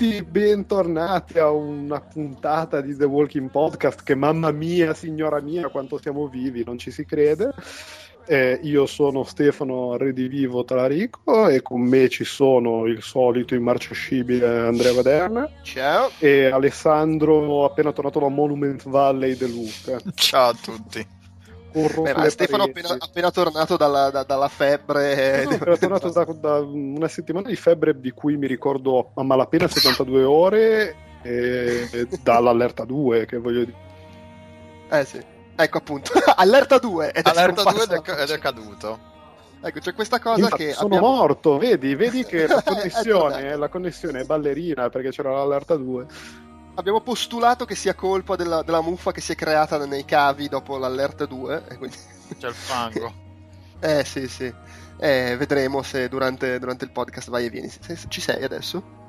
tutti, bentornati a una puntata di The Walking Podcast che mamma mia, signora mia, quanto siamo vivi, non ci si crede. Eh, io sono Stefano Redivivo Talarico e con me ci sono il solito immarciascibile Andrea Vaderna. Ciao. E Alessandro appena tornato da Monument Valley De Luca. Ciao a tutti. Beh, Stefano appena, appena tornato dalla, da, dalla febbre. No, appena tornato da, da, una settimana di febbre di cui mi ricordo a malapena 72 ore e, e dall'allerta 2 che voglio dire. Eh sì, ecco appunto, allerta 2 ed allerta 2 ed è, ed è caduto. Ecco, c'è questa cosa Infatti, che. Sono abbiamo... morto, vedi, vedi che la connessione, la connessione è ballerina perché c'era l'allerta 2 abbiamo postulato che sia colpa della, della, muffa che si è creata nei cavi dopo l'allerta 2. Quindi... C'è il fango. eh sì, sì. Eh, vedremo se durante, durante, il podcast vai e vieni. Ci sei adesso?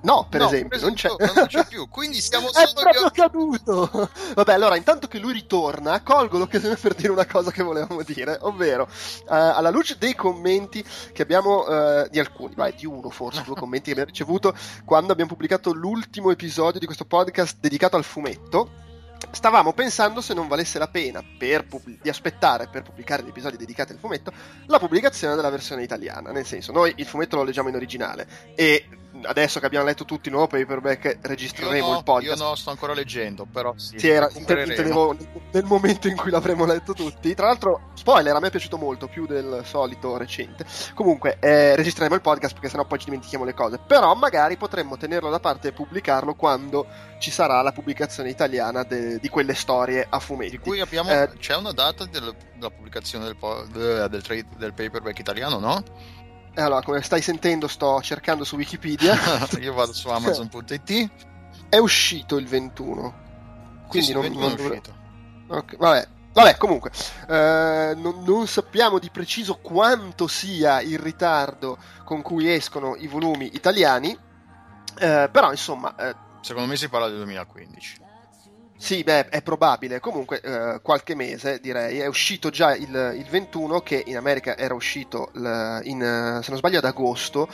No, per no, esempio, non c'è. non c'è più. Quindi stiamo È solo proprio io... caduto. Vabbè, allora, intanto che lui ritorna, colgo l'occasione per dire una cosa che volevamo dire, ovvero, uh, alla luce dei commenti che abbiamo, uh, di alcuni, vai, di uno forse, due commenti che abbiamo ricevuto quando abbiamo pubblicato l'ultimo episodio di questo podcast dedicato al fumetto stavamo pensando se non valesse la pena pub- di aspettare per pubblicare gli episodi dedicati al fumetto la pubblicazione della versione italiana. Nel senso, noi il fumetto lo leggiamo in originale e adesso che abbiamo letto tutti il nuovo paperback registreremo no, il podcast. Io no, sto ancora leggendo, però sì. sì era, intendevo nel momento in cui l'avremo letto tutti. Tra l'altro, spoiler, a me è piaciuto molto, più del solito recente. Comunque, eh, registreremo il podcast perché sennò poi ci dimentichiamo le cose. Però magari potremmo tenerlo da parte e pubblicarlo quando ci sarà la pubblicazione italiana de- di quelle storie a fumetti. Di cui abbiamo... Eh, c'è una data del, della pubblicazione del, po- del, trade, del paperback italiano, no? Allora, come stai sentendo, sto cercando su Wikipedia. Io vado su Amazon.it. È uscito il 21. Quindi sì, non, sì, non è uscito. Okay, vabbè. Vabbè, comunque, eh, non, non, sappiamo di preciso quanto sia il ritardo con cui escono i volumi italiani, eh, però insomma... Eh, Secondo me si parla del 2015. Sì, beh, è probabile. Comunque, eh, qualche mese direi. È uscito già il, il 21, che in America era uscito, l, in, se non sbaglio, ad agosto.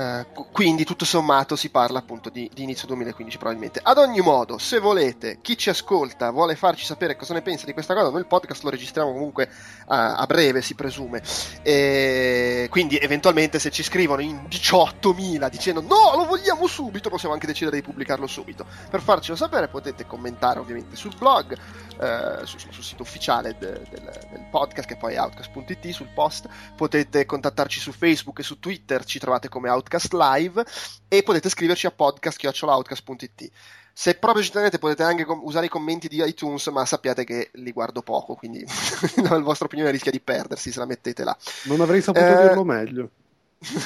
Uh, quindi tutto sommato si parla appunto di, di, inizio 2015 probabilmente. Ad ogni modo se volete chi ci ascolta vuole farci sapere cosa ne pensa di questa cosa noi il podcast lo registriamo comunque uh, a breve si presume. E quindi eventualmente se ci scrivono in 18.000 dicendo no lo vogliamo subito possiamo anche decidere di pubblicarlo subito. Per farcelo sapere potete commentare ovviamente sul blog uh, sul, sul, sito ufficiale de, del, del podcast che poi è outcast.it sul post potete contattarci su Facebook e su Twitter ci trovate come Outcast Live e potete scriverci a podcast.outcast.it. Se proprio ci tenete potete anche com- usare i commenti di iTunes, ma sappiate che li guardo poco, quindi la vostra opinione rischia di perdersi se la mettete là. Non avrei saputo eh... dirlo meglio.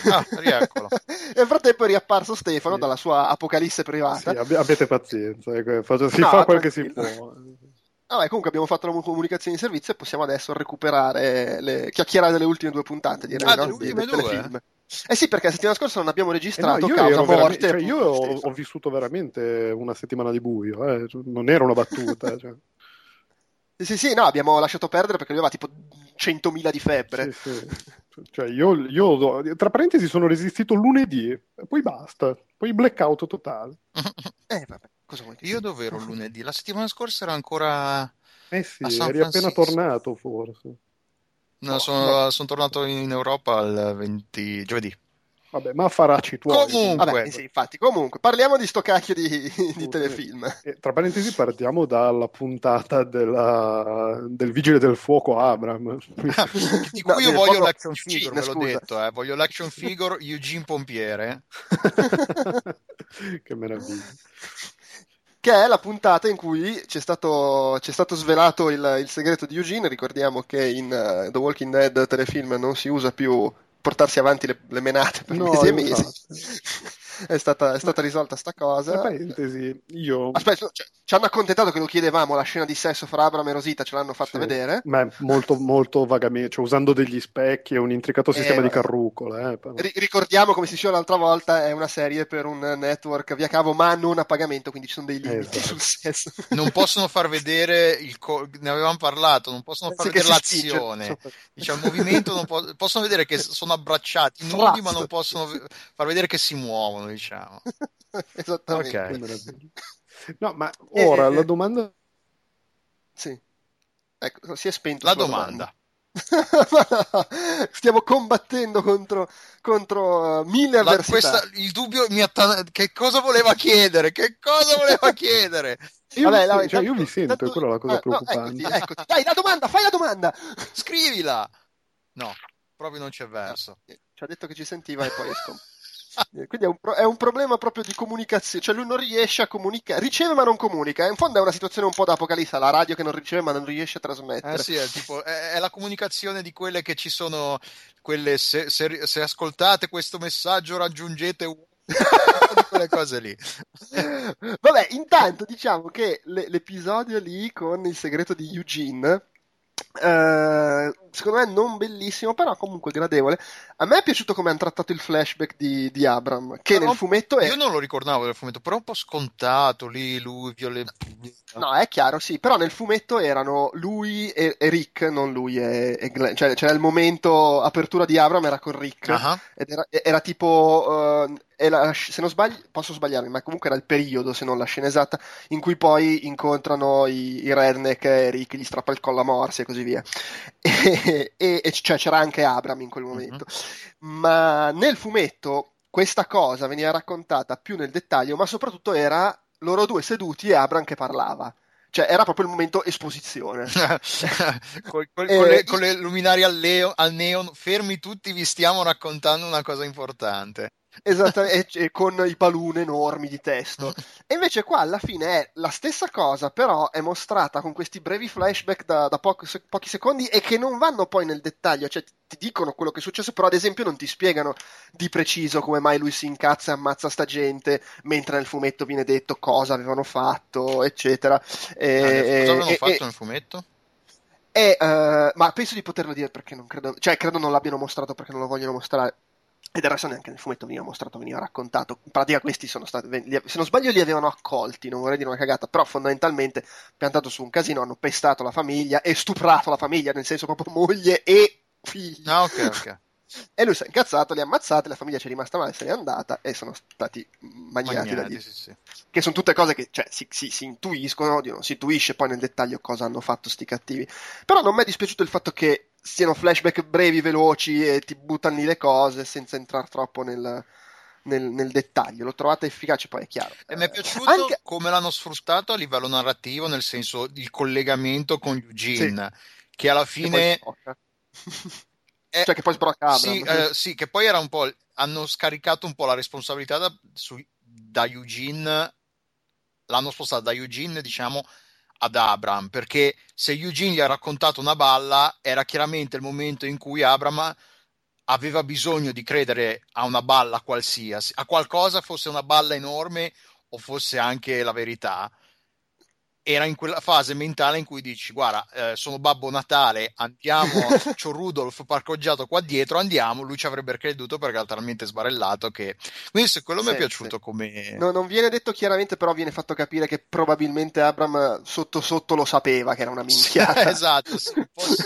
ah, rieccolo. Nel frattempo è riapparso Stefano sì. dalla sua apocalisse privata. Sì, abbi- abbiate pazienza, ecco, si no, fa quel che si può. Vabbè, comunque abbiamo fatto la comunicazione di servizio e possiamo adesso recuperare le chiacchierare delle ultime due puntate, direi, ah, no? delle ultime di, due? Eh sì, perché la settimana scorsa non abbiamo registrato eh no, causa morte. Cioè, io ho, ho, vissuto veramente una settimana di buio, eh. non era una battuta. cioè. Sì, sì, no, abbiamo lasciato perdere perché lui aveva tipo 100.000 di febbre. Sì, sì. Cioè, io, io, tra parentesi, sono resistito lunedì, poi basta, poi blackout totale. eh, vabbè, Io dove ero lunedì? La settimana scorsa ero ancora. Eh sì, eri appena tornato, forse. No, sono, sono, tornato in Europa il 20 giovedì. Vabbè, ma faracci tuoi. Comunque, Vabbè, sì, infatti, comunque, parliamo di sto cacchio di, di telefilm. E, tra parentesi, partiamo dalla puntata della, del Vigile del Fuoco Abram. di cui no, io voglio l'action figure, ve l'ho detto, eh. voglio l'action figure Eugene Pompiere. che meraviglia che è la puntata in cui c'è stato, c'è stato svelato il, il, segreto di Eugene. Ricordiamo che in uh, The Walking Dead telefilm non si usa più portarsi avanti le, le menate per no, mesi e mesi. È, stata, è stata risolta sta cosa. Tra parentesi, io... Aspetta, cioè, ci hanno accontentato che lo chiedevamo, la scena di sesso fra Abram e Rosita, ce l'hanno fatta sì. vedere? Beh, molto, molto vagamente, cioè usando degli specchi e un intricato sistema eh, di carrucole. Eh, R- ricordiamo, come si diceva l'altra volta, è una serie per un network via cavo, ma non a pagamento, quindi ci sono dei limiti esatto. sul sesso. Non possono far vedere, il co- ne avevamo parlato, non possono far vedere l'azione. Diciamo, il movimento, non po- possono vedere che sono abbracciati nudi, ma non possono far vedere che si muovono diciamo. Esattamente. Okay. No, ma ora eh, la domanda... Sì. Ecco, si è spento. La domanda. domanda. Stiamo combattendo contro, contro uh, mille avversità. La, questa, il dubbio mi attan- che cosa voleva chiedere? Che cosa voleva chiedere? Io, Vabbè, mi, cioè, tanto, io mi sento, tanto, è quella la cosa eh, preoccupante. No, eccoti, eccoti. Dai, la domanda, fai la domanda! Scrivila! No, proprio non c'è verso. Ci ha detto che ci sentiva e poi è scomparso. Quindi è un, pro- è un, problema proprio di comunicazione, cioè lui non riesce a comunicare, riceve ma non comunica. In fondo è una situazione un po' da apocalisse, la radio che non riceve ma non riesce a trasmettere. Eh sì, è, tipo, è, è la comunicazione di quelle che ci sono, quelle se, se, se ascoltate questo messaggio raggiungete un quelle cose lì. Vabbè, intanto diciamo che l'episodio lì con il segreto di Eugene Uh, secondo me non bellissimo, però comunque gradevole. A me è piaciuto come hanno trattato il flashback di, di Abram, che però, nel fumetto è... Io non lo ricordavo nel fumetto, però un po' scontato lì, lui, Violet... No, è chiaro, sì, però nel fumetto erano lui e, e Rick, non lui e, e Glenn. Cioè, c'era il momento apertura di Abram, era con Rick, uh-huh. ed era, era tipo... Uh, la, se non sbaglio, posso sbagliarmi, ma comunque era il periodo, se non la scena esatta, in cui poi incontrano i, i redneck e Rick gli strappa il collo a morsi e così via. E, e, e cioè c'era anche Abram in quel momento. Mm-hmm. Ma nel fumetto questa cosa veniva raccontata più nel dettaglio, ma soprattutto era loro due seduti e Abram che parlava cioè era proprio il momento esposizione con, con, eh, con, le, con, le, luminari al, leo, al neon fermi tutti vi stiamo raccontando una cosa importante Esattamente, e, e, con i balloon enormi di testo. E invece qua alla fine è la stessa cosa, però è mostrata con questi brevi flashback da, da pochi, pochi secondi e che non vanno poi nel dettaglio, cioè ti dicono quello che è successo, però ad esempio non ti spiegano di preciso come mai lui si incazza e ammazza sta gente, mentre nel fumetto viene detto cosa avevano fatto, eccetera. E, ah, cosa avevano e, fatto nel fumetto? E, uh, ma penso di poterlo dire perché non credo, cioè credo non l'abbiano mostrato perché non lo vogliono mostrare e del resto neanche nel fumetto veniva mostrato, veniva raccontato. In pratica questi sono stati, se non sbaglio li avevano accolti, non vorrei dire una cagata, però fondamentalmente piantato su un casino, hanno pestato la famiglia e stuprato la famiglia, nel senso proprio moglie e figli. Ah, ok, ok. E lui si è incazzato, li ha ammazzati, la famiglia ci è rimasta male, se n'è andata e sono stati mangiati, da lì. Sì, sì. Che sono tutte cose che cioè, si, si, si, intuiscono, non si intuisce poi nel dettaglio cosa hanno fatto sti cattivi. Però non mi è dispiaciuto il fatto che siano flashback brevi, veloci e ti buttano lì le cose senza entrare troppo nel, nel, nel, dettaglio. L'ho trovata efficace, poi è chiaro. E mi è piaciuto Anche... come l'hanno sfruttato a livello narrativo, nel senso il collegamento con Eugene, sì. che alla fine è, cioè che poi sbrocca sì, eh, sì, che poi era un po'. Hanno scaricato un po' la responsabilità da, su, da Eugene. L'hanno spostata da Eugene, diciamo, ad Abram. Perché se Eugene gli ha raccontato una balla, era chiaramente il momento in cui Abram aveva bisogno di credere a una balla qualsiasi, a qualcosa fosse una balla enorme o fosse anche la verità era in quella fase mentale in cui dici guarda eh, sono Babbo Natale andiamo c'ho Rudolf parcoggiato qua dietro andiamo lui ci avrebbe creduto perché era talmente sbarellato che quindi se quello sì, mi è piaciuto sì. come no, non viene detto chiaramente però viene fatto capire che probabilmente Abram sotto sotto lo sapeva che era una minchiata sì, esatto sì, sì.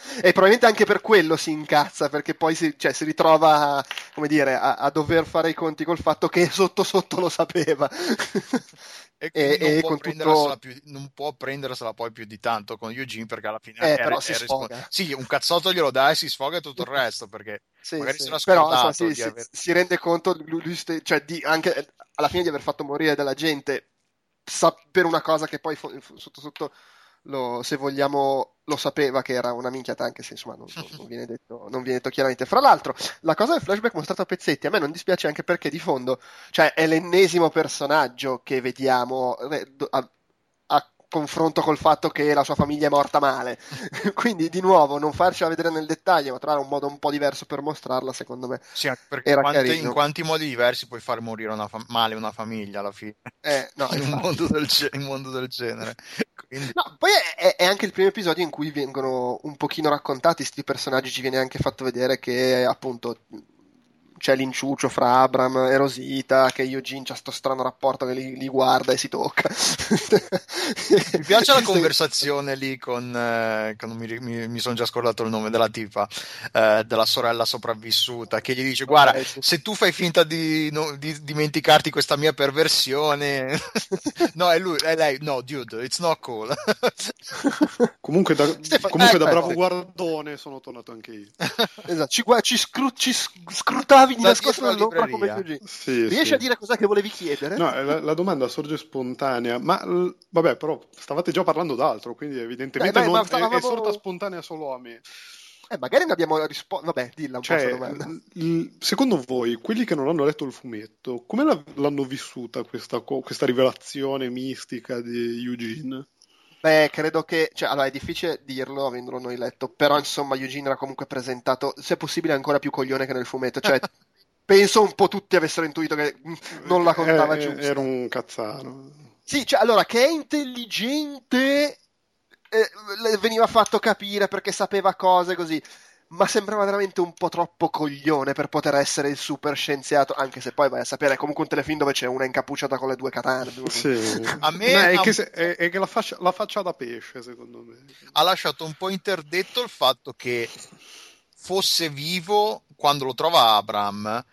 e probabilmente anche per quello si incazza perché poi si, cioè, si ritrova come dire, a, a, dover fare i conti col fatto che sotto sotto lo sapeva e, e, non, e può tutto... più, non, può prendersela poi più di tanto con Eugene perché alla fine eh, è, però è, si è rispo- sì, un cazzotto glielo dà e si sfoga e tutto il resto perché sì, magari sì. se però insomma, si, si, aver... si, rende conto lui, lui cioè, di, anche alla fine di aver fatto morire della gente sa per una cosa che poi sotto sotto lo, se vogliamo, lo sapeva che era una minchiata, anche se insomma non, non, viene detto, non, viene detto, chiaramente. Fra l'altro, la cosa del flashback mostrato a pezzetti a me non dispiace anche perché di fondo, cioè è l'ennesimo personaggio che vediamo a, confronto col fatto che la sua famiglia è morta male. Quindi, di nuovo, non farcela vedere nel dettaglio, ma trovare un modo un po' diverso per mostrarla, secondo me. Sì, perché quante, in quanti modi diversi puoi far morire una fam- male una famiglia alla fine? Eh, no, in, un mondo del, ge- mondo del genere. Quindi... No, poi è, è, anche il primo episodio in cui vengono un pochino raccontati questi personaggi, ci viene anche fatto vedere che appunto c'è l'inciuccio fra Abram e Rosita, che Eugene c'ha sto strano rapporto che li, li guarda e si tocca. mi piace la conversazione lì con, eh, con mi, mi, mi sono già scordato il nome della tipa, eh, della sorella sopravvissuta, che gli dice guarda, eh, se tu fai finta di, no, di dimenticarti questa mia perversione, no, è lui, è lei, no, dude, it's not cool. comunque da, Stefano, comunque da bravo guardone sono tornato anche io. esatto, ci, ci, scru- ci scrutavi di nascosto nell'ombra come. Sì, Riesci sì. a dire cos'è che volevi chiedere? No, la, la domanda sorge spontanea, ma l- vabbè, però stavate già parlando d'altro, quindi evidentemente Dai, non, stavamo... è, è sorta spontanea solo a me. Eh, magari ne abbiamo risposto. Vabbè, dilla un cioè, po' l- Secondo voi, quelli che non hanno letto il fumetto, come la- l'hanno vissuta questa, co- questa rivelazione mistica di Eugene? Beh, credo che, cioè, allora è difficile dirlo avendolo noi letto, però insomma Eugene era comunque presentato, se possibile, ancora più coglione che nel fumetto, cioè penso un po' tutti avessero intuito che non la contava eh, giusto. Era un cazzaro. Sì, cioè, allora, che è intelligente eh, veniva fatto capire perché sapeva cose così ma sembrava veramente un po' troppo coglione per poter essere il super scienziato, anche se poi vai a sapere, è comunque un telefilm dove c'è una incappucciata con le due katane. Sì. a me no, è, ha... che se, è, è, che la faccia, la faccia da pesce, secondo me. Ha lasciato un po' interdetto il fatto che fosse vivo quando lo trova Abram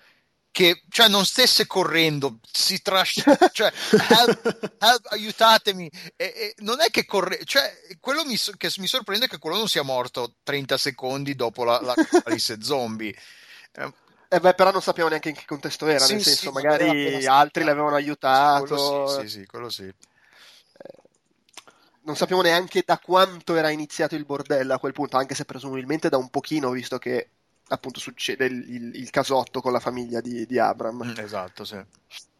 che cioè, non stesse correndo, si trascina, cioè, help, help, aiutatemi. E, e non è che corre, cioè, quello mi, che mi sorprende è che quello non sia morto 30 secondi dopo la, la zombie. Eh, eh beh, però non sappiamo neanche in che contesto era, sì, nel senso, sì, magari altri l'avevano aiutato. Sì, sì, sì, quello sì. Eh, non sappiamo neanche da quanto era iniziato il bordello a quel punto, anche se presumibilmente da un pochino, visto che appunto succede il, il, il casotto con la famiglia di, di Abram. Mm, esatto, sì.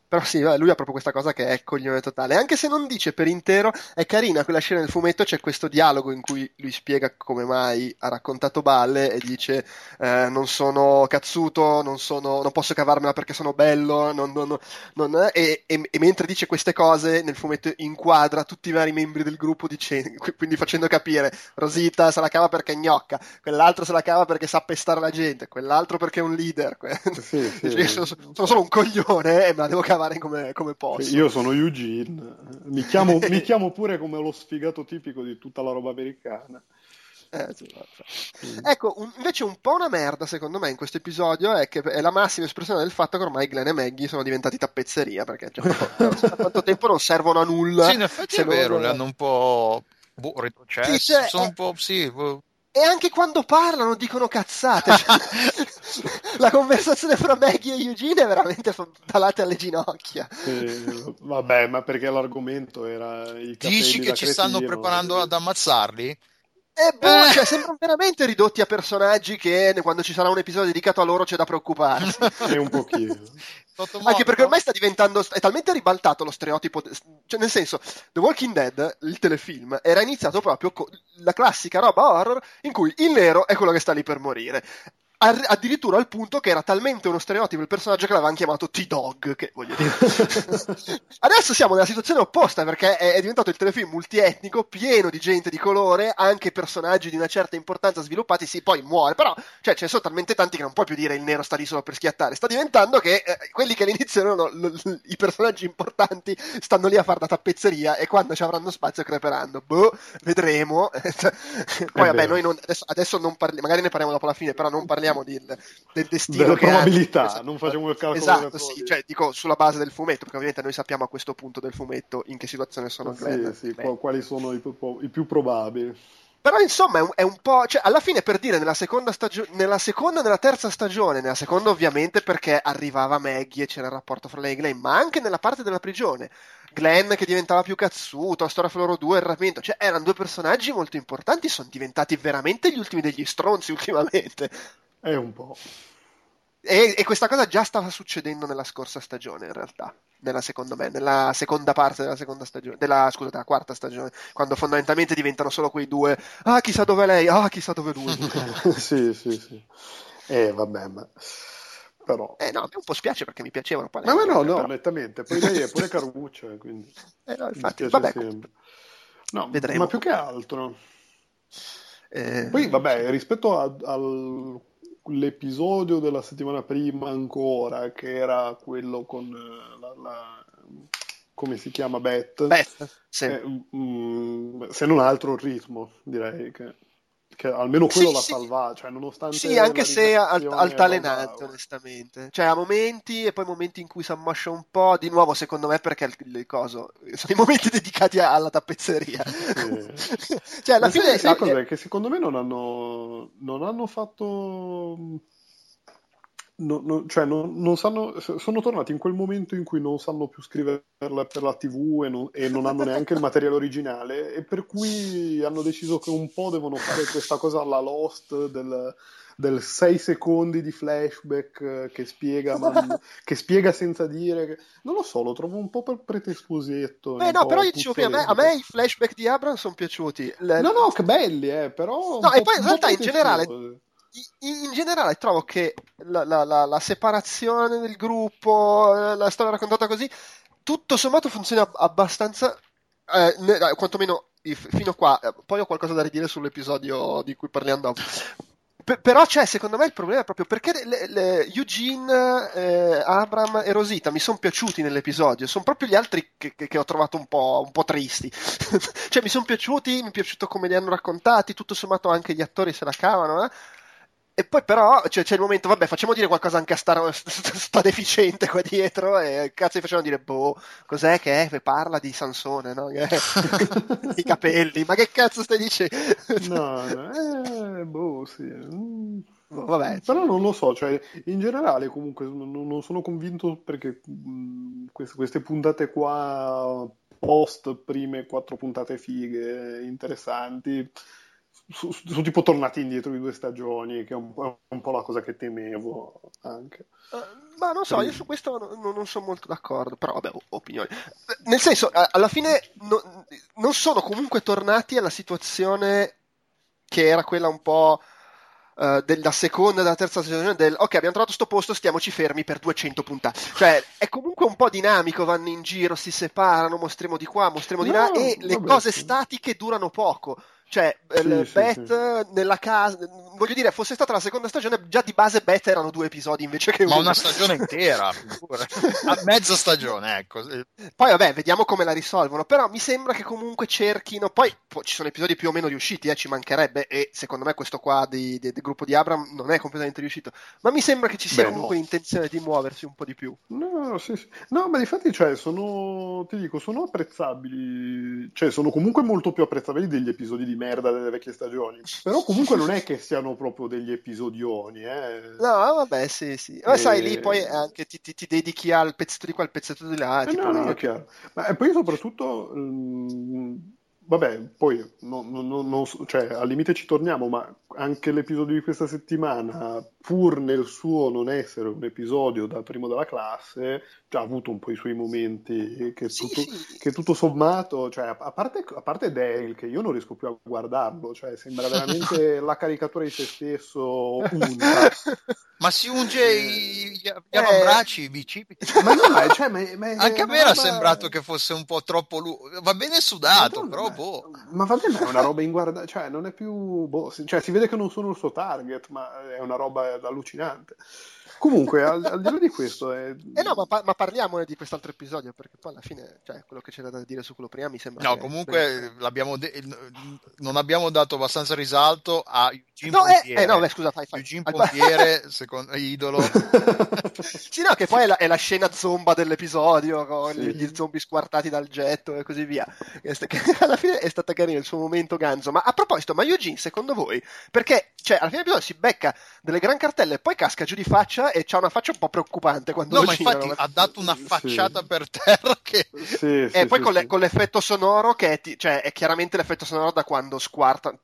Però sì, lui ha proprio questa cosa che è coglione totale. Anche se non dice per intero, è carina quella scena nel fumetto, c'è questo dialogo in cui lui spiega come mai ha raccontato balle e dice eh, non sono cazzuto, non, sono, non, posso cavarmela perché sono bello, non, non, e, e, e, mentre dice queste cose nel fumetto inquadra tutti i vari membri del gruppo dicendo, quindi facendo capire Rosita se la cava perché è gnocca, quell'altro se la cava perché sa pestare la gente, quell'altro perché è un leader. Sì, sì. sono, sono solo un coglione e me la devo cavare cavare come, come posso. Io sono Eugene, mi chiamo, mi chiamo pure come lo sfigato tipico di tutta la roba americana. Eh. Ecco, un, invece un po' una merda secondo me in questo episodio è che è la massima espressione del fatto che ormai Glenn e Maggie sono diventati tappezzeria perché cioè, da quanto tempo non servono a nulla. Sì, in effetti è vero, non... le hanno un po' boh, retrocesse, sì, cioè, sono è... un po' sì, boh. E anche quando parlano dicono cazzate. Cioè, la conversazione fra Maggie e Eugene è veramente ballate alle ginocchia. Sì, vabbè, ma perché l'argomento era i Dici che ci cretino, stanno preparando ad ammazzarli? E boh, eh. cioè, sembrano veramente ridotti a personaggi che quando ci sarà un episodio dedicato a loro c'è da preoccuparsi. È un pochino. Anche perché ormai sta diventando. È talmente ribaltato lo stereotipo. Cioè, nel senso, The Walking Dead, il telefilm, era iniziato proprio con la classica roba horror in cui il nero è quello che sta lì per morire addirittura al punto che era talmente uno stereotipo il personaggio che l'avevano chiamato T-Dog, che voglio dire. Adesso siamo nella situazione opposta perché è, è, diventato il telefilm multietnico, pieno di gente di colore, anche personaggi di una certa importanza sviluppati, sì, poi muore, però cioè, ce ne sono talmente tanti che non puoi più dire il nero sta lì solo per schiattare, sta diventando che eh, quelli che all'inizio erano l- l- i personaggi importanti stanno lì a fare da tappezzeria e quando ci avranno spazio creperanno. Boh, vedremo. poi vabbè, noi non, adesso, adesso non parliamo, magari ne parliamo dopo la fine, però non parliamo parliamo di, del destino delle probabilità, esatto, non facciamo il calcolo esatto, sì, cioè, dico sulla base del fumetto, perché ovviamente noi sappiamo a questo punto del fumetto in che situazione sono sì, sì, quali sono i, i più probabili. Però insomma è un, è un, po'. Cioè, alla fine per dire nella seconda stagione, nella seconda e nella terza stagione, nella seconda ovviamente perché arrivava Maggie e c'era il rapporto fra lei e Glenn, ma anche nella parte della prigione. Glenn che diventava più cazzuto, la storia fra loro due, il rapimento, cioè erano due personaggi molto importanti, sono diventati veramente gli ultimi degli stronzi ultimamente. È un po'. E, e, questa cosa già stava succedendo nella scorsa stagione, in realtà. Nella, secondo me, nella seconda parte della seconda stagione, della, scusa, della quarta stagione, quando fondamentalmente diventano solo quei due. Ah, chissà dove lei, ah, chissà dove lui. sì, sì, sì. Eh, vabbè, ma. Però... Eh no, a me un po' spiace perché mi piacevano. Ma, ma no, no, però... nettamente. Poi lei è pure caruccia, quindi. Eh no, infatti, vabbè. No, Vedremo. Ma più che altro. Eh... Poi, vabbè, rispetto a, al l'episodio della settimana prima ancora, che era quello con eh, la, la come si chiama Beth, Beth sì. eh, mm, se non altro il ritmo, direi che che almeno quello Sì, l'ha sì. salvato, cioè nonostante Sì, anche la se redazione altalenante, onestamente. Cioè, ha momenti e poi momenti in cui si ammoscia un po'. Di nuovo, secondo me, perché il, il coso sono i momenti dedicati a- alla tappezzeria. cioè, alla Ma fine. sai eh, cos'è? Che secondo me non hanno, non hanno fatto. No- no- cioè, non, non sanno, sono tornati in quel momento in cui non sanno più scrivere per la, TV e non, e non hanno neanche il materiale originale, e per cui hanno deciso che un po' devono fare questa cosa alla Lost del, del 6 secondi di flashback eh, che spiega, ma- che spiega senza dire. che- Non lo so, lo trovo un po' per pretestuosetto. eh, un no, però io dicevo prima, a me, i flashback di Abrams sono piaciuti. Le- No, no, che belli, eh, però. No, e po'- poi in realtà in generale-. In, generale trovo che la, la- la- la separazione del gruppo, eh, la storia raccontata così, tutto sommato funziona abbastanza, eh, ne- eh, quantomeno fino a qua. Eh, Poi ho qualcosa da ridire sull'episodio di cui parliamo dopo. Pe- però c'è, secondo me, il problema è proprio perché le- le- Eugene, eh, Abram e Rosita mi sono piaciuti nell'episodio, sono proprio gli altri che, che- che ho trovato un po', un po' tristi. cioè, mi sono piaciuti, mi è piaciuto come li hanno raccontati, tutto sommato anche gli attori se la cavano, eh. E poi però cioè, c'è il momento, vabbè, facciamo dire qualcosa anche a sta, sta deficiente qua dietro e cazzo gli facciamo dire, boh, cos'è che è? Parla di Sansone, no? I capelli, ma che cazzo stai dicendo? No, no, eh, boh, sì. mm. Vabbè, Però non lo so, cioè, in generale comunque non, sono convinto perché queste puntate qua, post prime quattro puntate fighe, interessanti, sono tipo tornati indietro di due stagioni, che è un un po' la cosa che temevo anche. Eh, ma non so, io su questo non, non sono molto d'accordo, però vabbè, opinioni. Eh, Nel senso, alla fine no- non sono comunque tornati alla situazione che era quella un po' eh, della seconda e della terza stagione del ok, abbiamo trovato sto posto, stiamoci fermi per 200 puntate. Cioè, è comunque un po' dinamico, vanno in giro, si separano, mostriamo di qua, mostriamo di là No, e le vabbè, cose statiche durano poco. Cioè, eh, Sì, sì, Beth nella casa, voglio dire, fosse stata la seconda stagione, già di base Beth erano due episodi invece che uno. Ma una stagione intera. A mezza stagione, ecco. Poi vabbè, vediamo come la risolvono, però mi sembra che comunque cerchino, poi po- ci sono episodi più o meno riusciti, eh, ci mancherebbe, e secondo me questo qua di- di- del gruppo di Abram non è completamente riuscito, ma mi sembra che ci sia Beh, comunque no. intenzione di muoversi un po' di più. No, sì, sì. No, ma infatti, cioè, sono, ti dico, sono apprezzabili, cioè, sono comunque molto più apprezzabili degli episodi di merda delle vecchie stagioni, però comunque non è che siano proprio degli episodioni, eh. No, vabbè, sì, sì. Ma sai, lì Eh, poi anche ti, ti- ti dedichi al pezzetto di qua, al pezzetto di là, Eh, tipo... no, no, è chiaro. Ma e poi soprattutto, mm, vabbè, poi non- non- non- non so- cioè, al limite ci torniamo, ma anche l'episodio di questa settimana, pur nel suo non essere un episodio da primo della classe, ha avuto un po' i suoi momenti che Sì, tutto, sì. che tutto sommato, cioè, a, parte, a parte Dale, che io non riesco più a guardarlo, cioè, sembra veramente la caricatura di se stesso unta. Ma si unge gli, gli Eh. avambracci, i bicipiti. Ma no, ma, cioè, ma- ma- Anche a me era roba- sembrato che fosse un po' troppo lungo. Va bene sudato, Madonna, però ma- boh. Ma vabbè, ma è una roba inguardabile, cioè non è più, boh, si- cioè si vede che non sono il suo target, ma è una roba allucinante. Comunque, al, al di là di questo, è... Eh no, ma, pa- ma parliamone di quest'altro episodio, perché poi alla fine, cioè, quello che c'era da dire su quello prima mi sembra No, comunque l'abbiamo de- non abbiamo dato abbastanza risalto a Eugene No, eh, Pompiere. eh, no, beh, scusa, fai, fai. Eugene Pompiere, secondo idolo. Sì, no, che poi è la, è la scena zomba dell'episodio con Sì. gli, gli zombie squartati dal getto e così via. Alla fine è stata carina il suo momento ganzo. Ma a proposito, ma Eugene, secondo voi? Perché, cioè, alla fine dell'episodio si becca delle gran cartelle e poi casca giù di faccia e c'ha una faccia un po' preoccupante quando No, lo ma girano. infatti ha dato una Sì. facciata per terra che Sì, E sì, poi sì, con, le- sì. con l'effetto sonoro che è, ti- cioè, è chiaramente l'effetto sonoro da quando squarta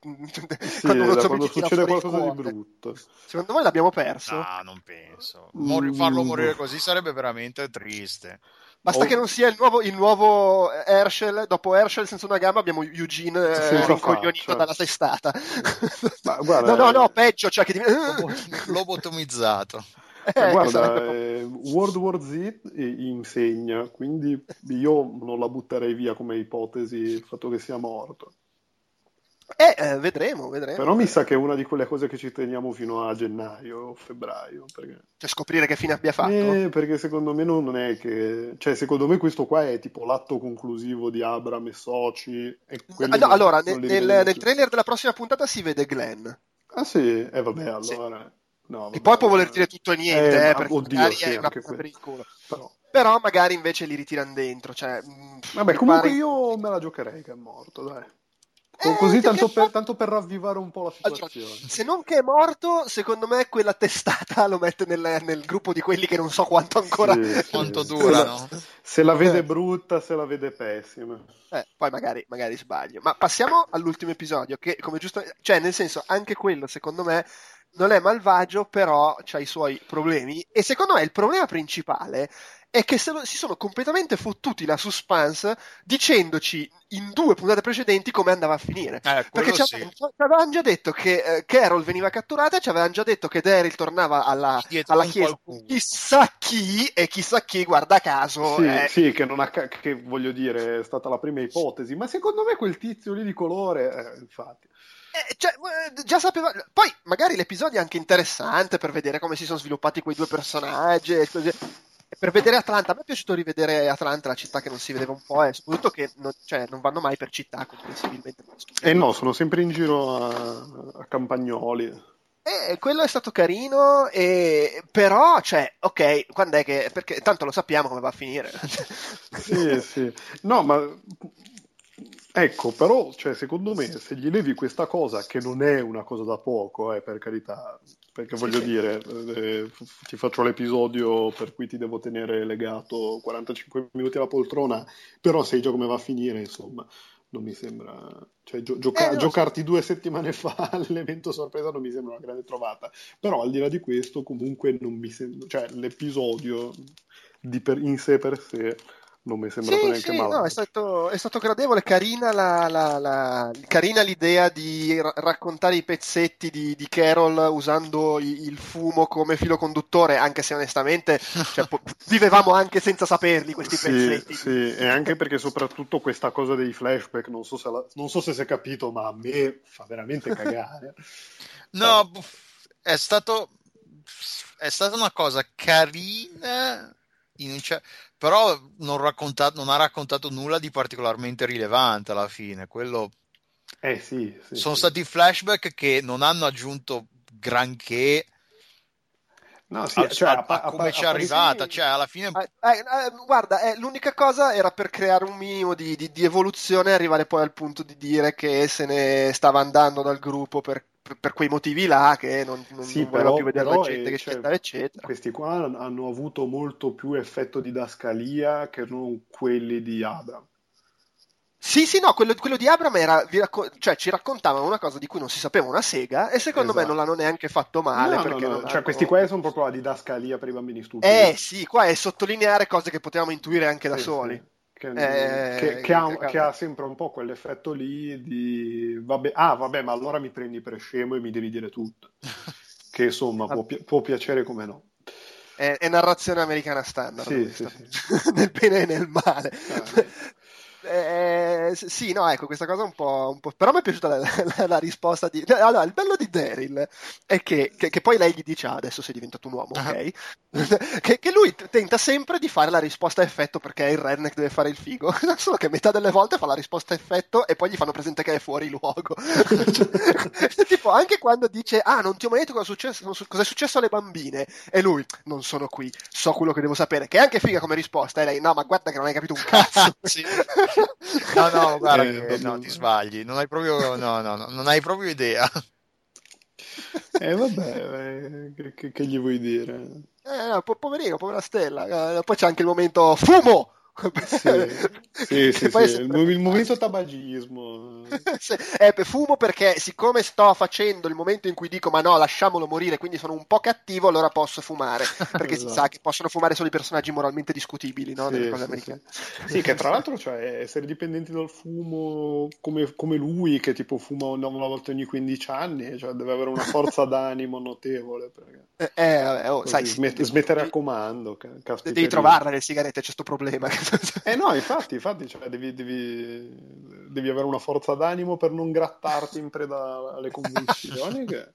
Sì, quando uno quando succede qualcosa di brutto. Secondo voi l'abbiamo perso? No, non penso. Mor- farlo Mm. morire così sarebbe veramente triste. Basta Oh. che non sia il nuovo, il nuovo Herschel, dopo Herschel senza una gamba abbiamo Eugene eh, rincoglionito dalla testata. Ma guarda, no, no, no, peggio, cioè che Lobotomizzato. Eh, Guarda, sarebbe- eh, World War Z insegna, quindi io non la butterei via come ipotesi il fatto che sia morto. Eh, eh, vedremo, vedremo. Però mi sa che è una di quelle cose che ci teniamo fino a gennaio o febbraio. Perché... Cioè scoprire che fine abbia fatto? Eh, perché secondo me non è che... Cioè, secondo me questo qua è tipo l'atto conclusivo di Abram e Soci. E no, allora, nel, nel, nel, trailer della prossima puntata si vede Glenn. Ah sì? Eh vabbè, allora... Sì. No, e poi può voler dire tutto e niente, eh, eh, perché oddio, sì, è una per il culo. Però... Però magari invece li ritirano dentro. Cioè, Vabbè, comunque pare... io me la giocherei che è morto, dai. Eh, Così tanto per, tanto per, ravvivare un po' la situazione. Allora, se non che è morto, secondo me quella testata lo mette nel, nel gruppo di quelli che non so quanto ancora sì, quanto sì. durano. Se, se la vede eh. brutta, se la vede pessima. Eh, poi magari, magari sbaglio. Ma passiamo all'ultimo episodio, che come giusto... Cioè, nel senso, anche quello, secondo me, non è malvagio, però ha i suoi problemi. E secondo me il problema principale è che lo, si sono completamente fottuti la suspense dicendoci in due puntate precedenti come andava a finire. Eh, Perché ci sì. avevano già detto che eh, Carol veniva catturata, ci avevano già detto che Daryl tornava alla, alla chiesa. Chissà chi, e chissà chi, guarda caso. Sì, eh. sì che, non ha, che voglio dire, è stata la prima ipotesi. Ma secondo me quel tizio lì di colore, eh, infatti. Eh, cioè, eh, già sapeva. Poi magari l'episodio è anche interessante per vedere come si sono sviluppati quei due personaggi. E così per vedere Atlanta, a me è piaciuto rivedere Atlanta, la città che non si vedeva un po', e soprattutto che non, cioè, non vanno mai per città, comprensibilmente. Eh no, sono sempre in giro a, a campagnoli. Eh, quello è stato carino, e... però, cioè, ok, quando è che... perché tanto lo sappiamo come va a finire. sì, sì. No, ma Ecco, però, cioè, secondo me, se gli levi questa cosa, che non è una cosa da poco, eh, per carità, perché voglio sì. dire, eh, ti faccio l'episodio per cui ti devo tenere legato 45 minuti alla poltrona, però sai già come va a finire, insomma, non mi sembra... Cioè, gio- gioca- eh, giocarti so. due settimane fa all'evento sorpresa non mi sembra una grande trovata, però al di là di questo, comunque, non mi sembra... Cioè, l'episodio per- in sé per sé non mi è sembrato sì, neanche sì, male. No, è, stato, è stato gradevole, carina, la, la, la, carina l'idea di ra- raccontare i pezzetti di, di Carol usando i, il fumo come filo conduttore, anche se onestamente cioè, po- vivevamo anche senza saperli questi sì, pezzetti. Sì, e anche perché soprattutto questa cosa dei flashback, non so se, la, non so se si è capito, ma a me fa veramente cagare. no, è stato è stata una cosa carina cer- però non, racconta- non, ha raccontato nulla di particolarmente rilevante alla fine. Quello... Eh sì, sì Sono sì. stati flashback che non hanno aggiunto granché. No, sì, a, cioè, a, a, a come ci è arrivata, cioè alla fine... Eh, eh, eh, guarda, eh, l'unica cosa era per creare un minimo di, di, di evoluzione e arrivare poi al punto di dire che se ne stava andando dal gruppo per per quei motivi là che non, non, sì, non voleva però, più vedere però, la gente che cioè, cioè, eccetera. Questi qua hanno avuto molto più effetto di dascalia che non quelli di Abram. Sì, sì, no, quello, quello di Abram era, cioè, ci raccontavano una cosa di cui non si sapeva una sega e secondo esatto. me non l'hanno neanche fatto male. No, perché no, no. Cioè, hanno... questi qua sono proprio la didascalia per i bambini stupidi. Eh sì, qua è sottolineare cose che potevamo intuire anche da soli. Sì. Che, eh, che, che, ha, che, ha, sempre un po' quell'effetto lì di vabbè, ah vabbè ma allora mi prendi per scemo e mi devi dire tutto. Che insomma può, può piacere come no. È, è narrazione americana standard sì, sì, sì. nel bene e nel male. Ah, eh, sì, no, ecco, questa cosa un po', un po'... Però mi è piaciuta la, la, la, risposta di... Allora, il bello di Daryl è che, che, che poi lei gli dice, ah, adesso sei diventato un uomo, ok? Che, che, lui tenta sempre di fare la risposta a effetto perché il redneck deve fare il figo. Solo che metà delle volte fa la risposta a effetto e poi gli fanno presente che è fuori luogo. cioè, tipo, anche quando dice, ah, non ti ho mai detto cosa è, successo, cosa è successo alle bambine. E lui, non sono qui, so quello che devo sapere. Che è anche figa come risposta. E lei, no, ma guarda che non hai capito un cazzo. sì. No, no, guarda eh, che no, ti sbagli, non hai proprio, no, no, no, non hai proprio idea. Eh vabbè, eh, che, che, gli vuoi dire? Eh, no, po- poverino, povera Stella. Eh, poi c'è anche il momento fumo! Sì, sì, sì, sì. il momento tabagismo eh, fumo perché siccome sto facendo il momento in cui dico ma no lasciamolo morire quindi sono un po' cattivo allora posso fumare perché esatto. si sa che possono fumare solo i personaggi moralmente discutibili no? sì, cose americane sì, che tra l'altro cioè, essere dipendenti dal fumo come, come, lui che tipo fuma una, una, volta ogni 15 anni cioè deve avere una forza d'animo notevole perché... eh, eh, oh, sai, smet- smettere a comando devi trovarla le sigarette c'è questo problema eh no, infatti, infatti cioè, devi, devi, devi, avere una forza d'animo per non grattarti in preda alle convulsioni. Che...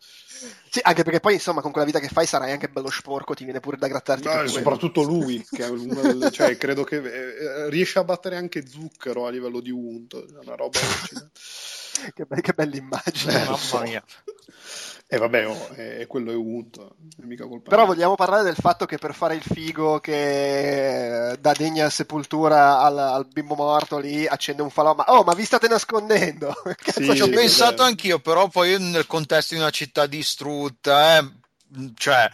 Sì, anche perché poi insomma con quella vita che fai sarai anche bello sporco, ti viene pure da grattarti. No, soprattutto lui, che è una, cioè, credo che eh, riesce a battere anche zucchero a livello di unto, una roba che, be- che bella immagine, eh, mamma mia. E eh vabbè, oh, è, quello è Wood, è mica colpa Però vogliamo parlare del fatto che per fare il figo che dà degna sepoltura al, al bimbo morto lì accende un falò, ma oh, ma vi state nascondendo? Sì, ci ho pensato anch'io, però poi nel contesto di una città distrutta, eh, cioè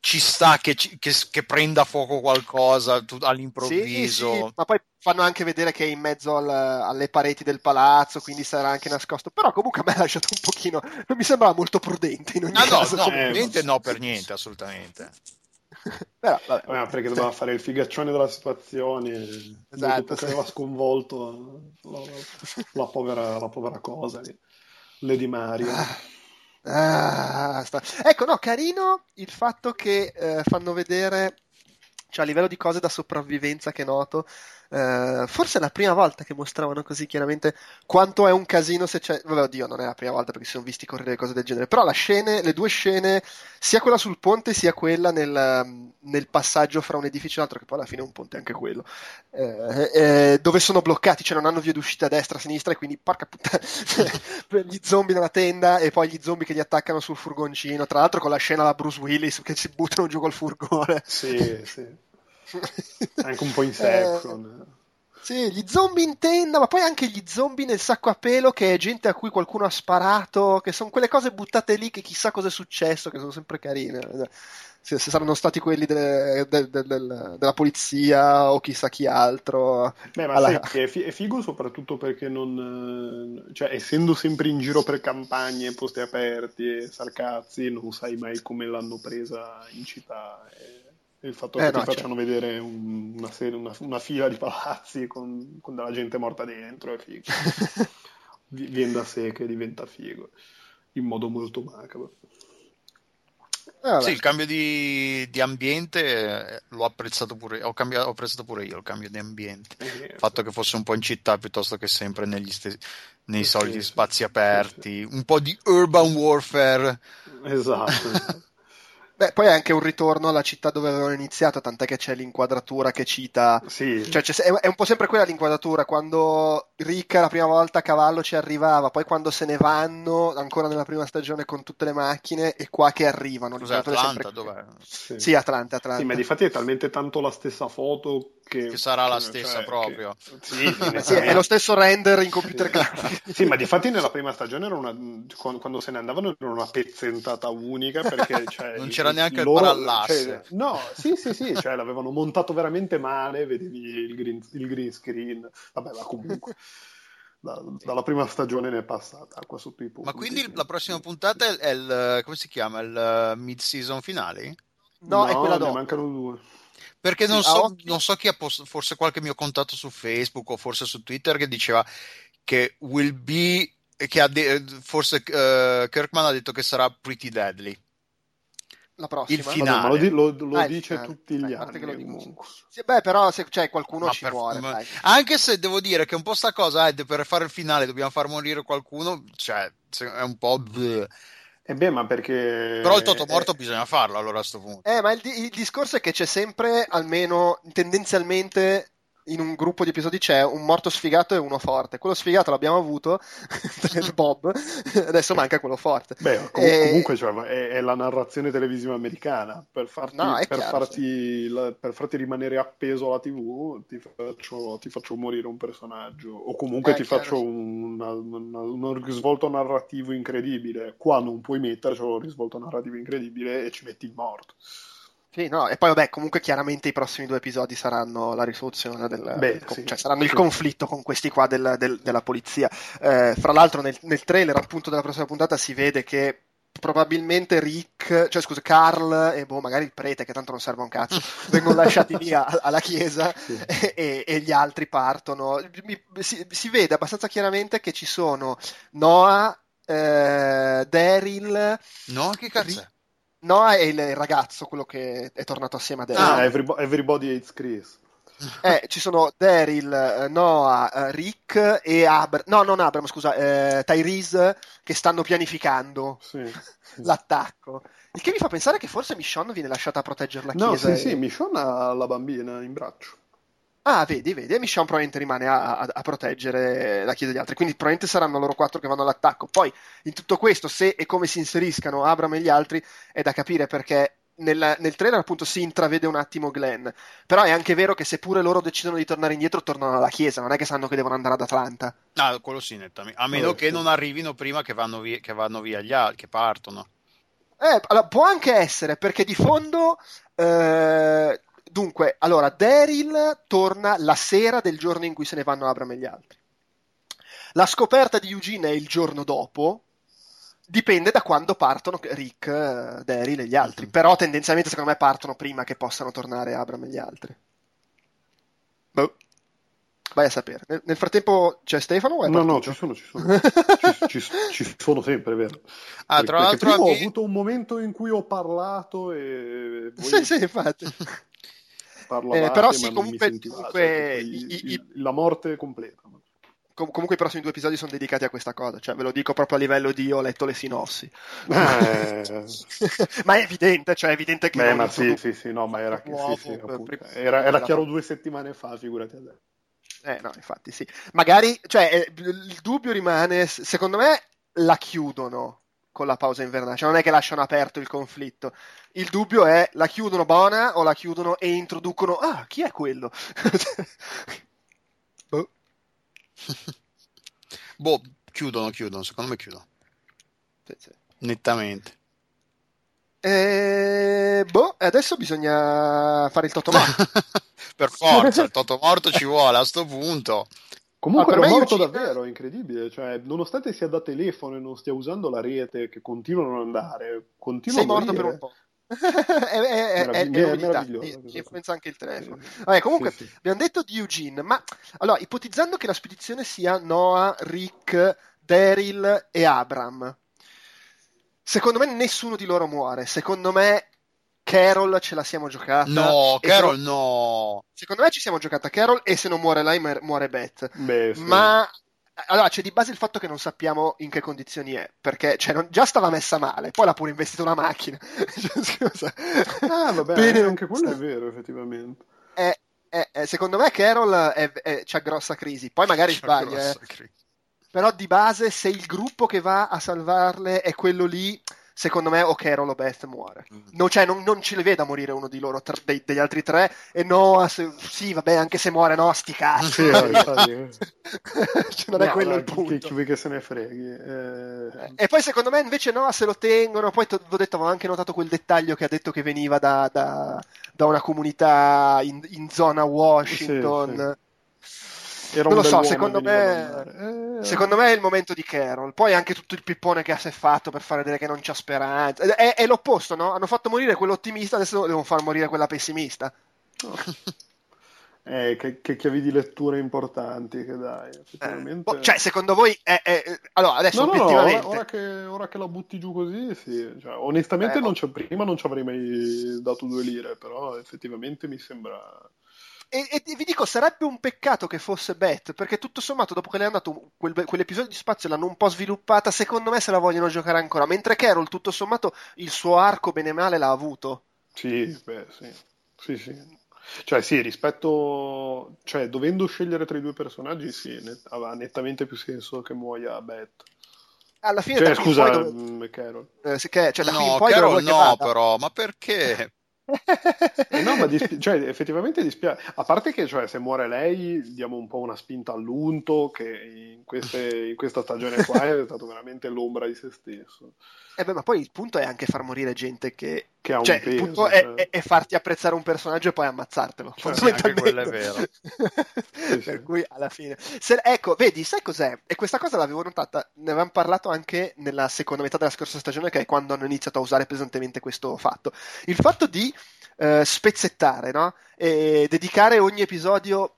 ci sta che, che, che, prenda fuoco qualcosa all'improvviso. Sì, sì, ma poi fanno anche vedere che è in mezzo al, alle pareti del palazzo, quindi sarà anche nascosto. Però comunque a me ha lasciato un pochino. Non mi sembrava molto prudente in ogni no, caso. No, no, prudente no, per niente, assolutamente. Però, vabbè, vabbè, perché doveva fare il figaccione della situazione, esatto, sì. aveva sconvolto la, la, povera, la povera cosa lì. Lady Mario. Ah. Ah, ecco, no, carino il fatto che eh, fanno vedere, cioè a livello di cose da sopravvivenza che noto, Uh, forse è la prima volta che mostravano così chiaramente quanto è un casino se c'è. Vabbè, oddio, non è la prima volta perché si sono visti correre cose del genere. Però scene, le due scene, sia quella sul ponte sia quella nel, nel, passaggio fra un edificio e l'altro, che poi alla fine è un ponte anche quello, eh, eh, dove sono bloccati, cioè non hanno vie d'uscita a destra, a sinistra, e quindi porca puttana, gli zombie nella tenda e poi gli zombie che gli attaccano sul furgoncino. Tra l'altro con la scena da Bruce Willis che si buttano giù col furgone. Sì, sì. Anche un po' Inception. Eh, sì, gli zombie in tenda, ma poi anche gli zombie nel sacco a pelo, che è gente a cui qualcuno ha sparato, che sono quelle cose buttate lì che chissà cosa è successo, che sono sempre carine. Se, se saranno stati quelli de, de, de, della polizia o chissà chi altro. Beh, ma Alla... sai, è, figo soprattutto perché non. Cioè, essendo sempre in giro per campagne, posti aperti e sarcazzi, non sai mai come l'hanno presa in città. E il fatto eh, che no, ti facciano certo. vedere un, una, serie, una, una, fila di palazzi con, con, della gente morta dentro è figo. Viene da sé che diventa figo in modo molto macabro. Eh, sì, il cambio di, di, ambiente eh, l'ho apprezzato pure, ho, cambiato, ho apprezzato pure io il cambio di ambiente. Eh, il fatto che fosse un po' in città piuttosto che sempre negli stessi, nei soliti spazi aperti, un po' di urban warfare. Esatto. Beh, poi è anche un ritorno alla città dove avevano iniziato, tant'è che c'è l'inquadratura che cita. Sì. Cioè, è un po' sempre quella l'inquadratura. Quando Rick la prima volta a cavallo ci arrivava, poi quando se ne vanno, ancora nella prima stagione con tutte le macchine, e qua che arrivano. Cos'è Atlanta? Sempre... Dov'è? Sì. sì, Atlanta, Atlanta. Sì, ma di fatti è talmente tanto la stessa foto che, che sarà la stessa cioè, proprio. Che... Sì, sì, è lo stesso render in computer grafico. sì, ma di fatti nella prima stagione era una... quando se ne andavano era una pezzentata unica perché cioè, non c'era neanche loro, il parallasse. Cioè, no, sì, sì, sì, cioè l'avevano montato veramente male, vedevi il green, il green screen. Vabbè, ma comunque. Da, dalla prima stagione ne è passata acqua sotto i punti. Ma quindi la prossima puntata è il, come si chiama? Il uh, mid-season finale? No, no è quella dopo. Ne mancano due. Perché non so, non so chi ha posto, forse qualche mio contatto su Facebook o forse su Twitter che diceva che will be, che ha de- forse uh, Kirkman ha detto che sarà pretty deadly la prossima. Il finale. Vabbè, lo, lo, lo ah, dice finale. tutti gli Dai, anni. Sì, beh, però se c'è qualcuno no, ci per, vuole. Ma, anche se devo dire che un po' sta cosa, eh, per fare il finale dobbiamo far morire qualcuno, cioè, è un po'... Bleh. E eh beh, ma perché... Però il toto morto eh... bisogna farlo allora a questo punto. Eh, ma il, il discorso è che c'è sempre, almeno tendenzialmente, in un gruppo di episodi c'è un morto sfigato e uno forte. Quello sfigato l'abbiamo avuto, Bob, adesso manca quello forte. Beh, com- e... comunque cioè, è, è, la narrazione televisiva americana. Per farti, no, per, chiaro, farti, sì. la, per farti, rimanere appeso alla TV, ti faccio, ti faccio, morire un personaggio. O comunque eh, ti chiaro, faccio sì. una, una, un risvolto narrativo incredibile. Qua non puoi metterci un risvolto narrativo incredibile e ci metti il morto. Sì, no, e poi vabbè, comunque chiaramente i prossimi due episodi saranno la risoluzione del, Beh, sì. cioè saranno il conflitto con questi qua del, del, della polizia. Eh, fra l'altro nel, nel trailer appunto della prossima puntata si vede che probabilmente Rick, cioè scusa, Carl e boh, magari il prete, che tanto non serve un cazzo, vengono lasciati lì a, alla chiesa sì. e, e, gli altri partono. Mi, si, si, vede abbastanza chiaramente che ci sono Noah, eh, Daryl. Noah, che cazzo? No, è il ragazzo, quello che è tornato assieme a Daryl. Ah, everybody, everybody hates Chris. Eh, ci sono Daryl, eh, Noah, eh, Rick e Abram. No, non Abram, scusa, eh, Tyrese che stanno pianificando Sì. l'attacco. Il che mi fa pensare che forse Michonne viene lasciata a proteggere la No, chiesa. sì, e- sì, Michonne ha la bambina in braccio. Ah, vedi, vedi, e Michonne probabilmente rimane a, a- a proteggere la chiesa degli altri. Quindi probabilmente saranno loro quattro che vanno all'attacco. Poi, in tutto questo, se e come si inseriscano Abram e gli altri, è da capire perché. Nel, nel trailer appunto si intravede un attimo Glenn però è anche vero che seppure loro decidono di tornare indietro tornano alla chiesa non è che sanno che devono andare ad Atlanta Ah, quello sì, nettamente. A meno Eh, che sì. non arrivino prima che vanno via, che vanno via gli altri, che partono. Eh, allora, può anche essere, perché di fondo, eh, dunque, allora, Daryl torna la sera del giorno in cui se ne vanno Abram e gli altri. La scoperta di Eugene è il giorno dopo, dipende da quando partono Rick, eh, Daryl e gli altri, Mhm. però tendenzialmente secondo me partono prima che possano tornare Abram e gli altri. Boh. Vai a sapere. Nel, nel frattempo c'è Stefano o è No, no, partito? ci sono, ci sono. ci, ci- ci sono sempre, vero? Ah, tra Perché l'altro prima ho avuto un momento in cui ho parlato e voi Sì, sì, infatti. parlavate, Eh, però sì, comunque- comunque cioè, i- il- i- il- la morte completa. Com- comunque i prossimi due episodi sono dedicati a questa cosa, cioè ve lo dico proprio a livello di ho letto le sinossi. Eh, ma è evidente, cioè è evidente che beh, ma sì, sì, sì, no, ma era, Nuovo sì, sì, era, era per- chiaro due settimane fa, figurati adesso. Eh no, infatti sì. Magari, cioè, eh, il dubbio rimane, secondo me la chiudono con la pausa invernale, cioè non è che lasciano aperto il conflitto. Il dubbio è la chiudono buona o la chiudono e introducono, ah, chi è quello? Boh. Boh, chiudono, chiudono, secondo me chiudono. Sì, sì. Nettamente. Eh, boh, adesso bisogna fare il totomorto. per forza, il Toto morto ci vuole a sto punto. Comunque Ah, era morto Eugene- davvero, è incredibile. Cioè, nonostante sia da telefono e non stia usando la rete, che continuano ad andare, continua Sei a morto morire. per un po'. è, è, è, è, meraviglioso questa influenza anche il telefono. Vabbè, comunque, Sì, sì. abbiamo detto di Eugene, ma allora, ipotizzando che la spedizione sia Noah, Rick, Daryl e Abram, secondo me nessuno di loro muore. Secondo me Carol ce la siamo giocata. No, Carol, se- no. Secondo me ci siamo giocata Carol e se non muore lei muore- Beth. Beh, sì. Ma allora c'è di base il fatto che non sappiamo in che condizioni è, perché cioè, non- già stava messa male, poi l'ha pure investito una macchina. Cioè, scusa. Ah, vabbè, Bene, anche quello è non- vero, effettivamente. Eh, eh, eh, secondo me Carol è- è- c'ha grossa crisi, poi magari C'è sbaglia, eh. però di base se il gruppo che va a salvarle è quello lì, secondo me o Carol o Beth muore. Mm. No, cioè, non, non ci le veda morire uno di loro, tre- dei- degli altri tre, e no, se- sì, vabbè, anche se muore, no, sti cazzi. Sì, eh. Cioè, non è No, quello no, il chi- punto. Chi, chi che se ne freghi? Eh, E poi secondo me invece no, se lo tengono. Poi ho detto, avevo anche notato quel dettaglio che ha detto che veniva da, da- da una comunità in, in zona Washington. era non un lo so, secondo me- andare. Eh, Secondo me è il momento di Carol. Poi anche tutto il pippone che si è fatto per fare vedere che non c'è speranza. È, è l'opposto, no? Hanno fatto morire quello ottimista, adesso devono far morire quella pessimista. eh, che, che chiavi di lettura importanti che dai. Eh, effettivamente. boh, cioè, secondo voi è, è- Allora, adesso No, no, no, ora, ora che, ora che la butti giù così, sì. Cioè, onestamente, Eh, non c'è- prima non ci avrei mai dato due lire, però effettivamente mi sembra. E, e vi dico, sarebbe un peccato che fosse Beth, perché tutto sommato, dopo che le hanno dato quel- quell'episodio di spazio, l'hanno un po' sviluppata, secondo me se la vogliono giocare ancora. Mentre Carol, tutto sommato, il suo arco bene male l'ha avuto. Sì, beh, sì. Sì, sì. Cioè, sì, rispetto. Cioè, dovendo scegliere tra i due personaggi, sì, net- aveva nettamente più senso che muoia Beth. Alla fine, Cioè, da qui in scusa, poi dove- mm, Carol. eh, che- cioè, No, Carol no, però, ma perché? Eh no, ma dispi- cioè, effettivamente dispiace. A parte che, cioè, se muore lei, diamo un po' una spinta all'unto, che in, queste- in questa stagione qua è stato veramente l'ombra di se stesso. Eh beh, ma poi il punto è anche far morire gente che... Che ha un Cioè, il peso. punto è, cioè. è- è farti apprezzare un personaggio e poi ammazzartelo. Cioè, fondamentalmente. anche quello è vero. Sì, per sì. cui alla fine... Se- ecco, vedi, sai cos'è? E questa cosa l'avevo notata, ne avevamo parlato anche nella seconda metà della scorsa stagione, che è quando hanno iniziato a usare pesantemente questo fatto. Il fatto di eh, spezzettare, no? E dedicare ogni episodio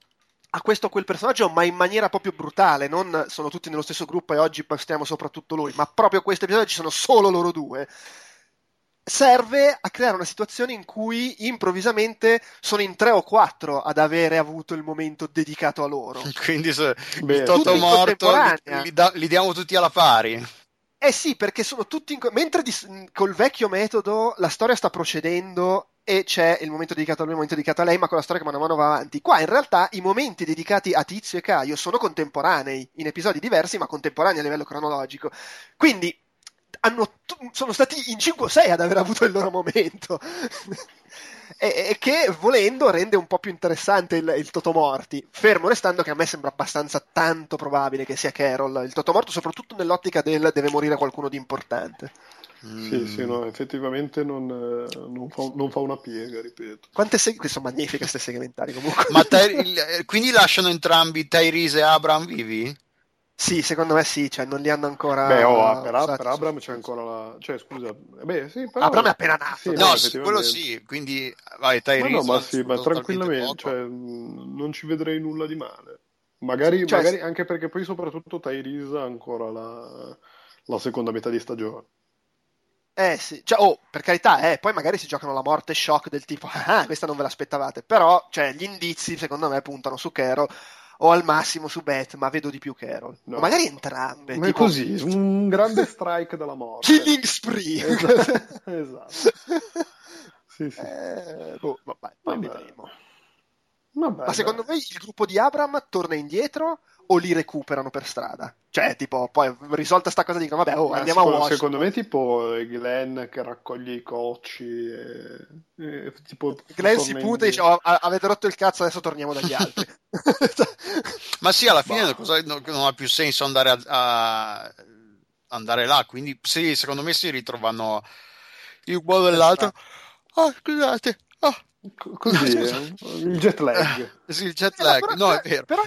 a questo o quel personaggio, ma in maniera proprio brutale, non sono tutti nello stesso gruppo e oggi postiamo soprattutto lui, ma proprio questo episodio ci sono solo loro due. serve a creare una situazione in cui improvvisamente sono in tre o quattro ad avere avuto il momento dedicato a loro. Quindi se Beh, Toto morto li, li, da, li, diamo tutti alla pari. Eh sì, perché sono tutti in... mentre di... col vecchio metodo la storia sta procedendo e c'è il momento dedicato a lui, il momento dedicato a lei, ma con la storia che mano a mano va avanti. Qua in realtà i momenti dedicati a Tizio e Caio sono contemporanei, in episodi diversi, ma contemporanei a livello cronologico. Quindi hanno, sono stati in 5 o 6 ad aver avuto il loro momento. e, e, che volendo rende un po' più interessante il, il Totomorti. Fermo restando che a me sembra abbastanza tanto probabile che sia Carol il Totomorto, soprattutto nell'ottica del deve morire qualcuno di importante. Mm. Sì, sì, no, effettivamente non, eh, non, fa, non, fa, una piega, ripeto. Quante seghe, sono magnifiche queste segmentari comunque. Ma Ty- quindi lasciano entrambi Tyrese e Abram vivi? Sì, secondo me sì, cioè non li hanno ancora. Beh, oh, per, per Abram c'è ancora la. Cioè, scusa, beh, sì, però... Abram è appena nato. Sì, no, sì, quello sì, quindi vai, Tyrese. Ma no, ma sì, ma tranquillamente, cioè, non ci vedrei nulla di male. Magari, cioè, magari anche perché poi, soprattutto, Tyrese ha ancora la, la seconda metà di stagione. Eh sì, cioè, oh, per carità, eh, poi magari si giocano la morte shock del tipo, ah, questa non ve l'aspettavate, però, cioè, gli indizi, secondo me, puntano su Carol o al massimo su Beth, ma vedo di più Carol. No. O magari entrambe. Ma tipo... è così, un grande strike della morte. Killing spree. esatto. esatto. Sì, sì. Eh, boh, vabbè, poi vabbè. vedremo. Vabbè, ma secondo me il gruppo di Abram torna indietro o li recuperano per strada? Cioè, tipo, poi risolta sta cosa dicono, vabbè, oh, andiamo secondo, a Washington. Secondo me, tipo, Glenn che raccoglie i cocci e, e tipo... Glenn si puta e dice, oh, avete rotto il cazzo, adesso torniamo dagli altri. Ma sì, alla fine non, non ha più senso andare a, a, andare là, quindi sì, secondo me si ritrovano il uno dell'altro. Oh, scusate, oh, Così, eh? il jet lag. sì, il jet lag, però, no, è vero. Però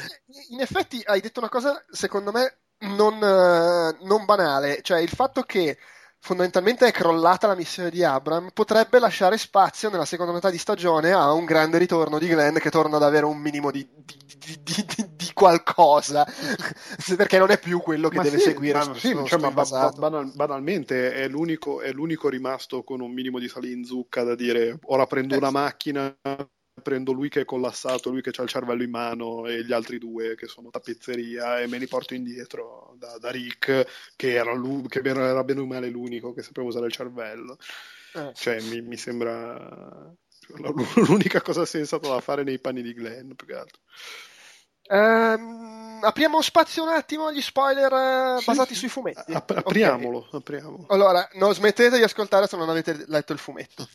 in effetti hai detto una cosa, secondo me, non, non banale, cioè il fatto che fondamentalmente è crollata la missione di Abram, potrebbe lasciare spazio nella seconda metà di stagione a un grande ritorno di Glenn che torna ad avere un minimo di, di, di, di qualcosa, perché non è più quello che ma deve sì, seguire. Ma, sì, cioè, ma banal, banalmente è l'unico, è l'unico rimasto con un minimo di sali in zucca da dire ora prendo eh, una macchina prendo lui che è collassato, lui che ha il cervello in mano e gli altri due che sono tappezzeria e me li porto indietro da, da Rick che era, lui, che era bene o male l'unico che sapeva usare il cervello. Eh. Cioè mi, mi sembra l'unica cosa sensata da fare nei panni di Glenn più che altro. Um, apriamo spazio un attimo agli spoiler uh, sì, basati sì. sui fumetti. Ap- apriamolo, okay. apriamolo. Allora, non smettete di ascoltare se non avete letto il fumetto.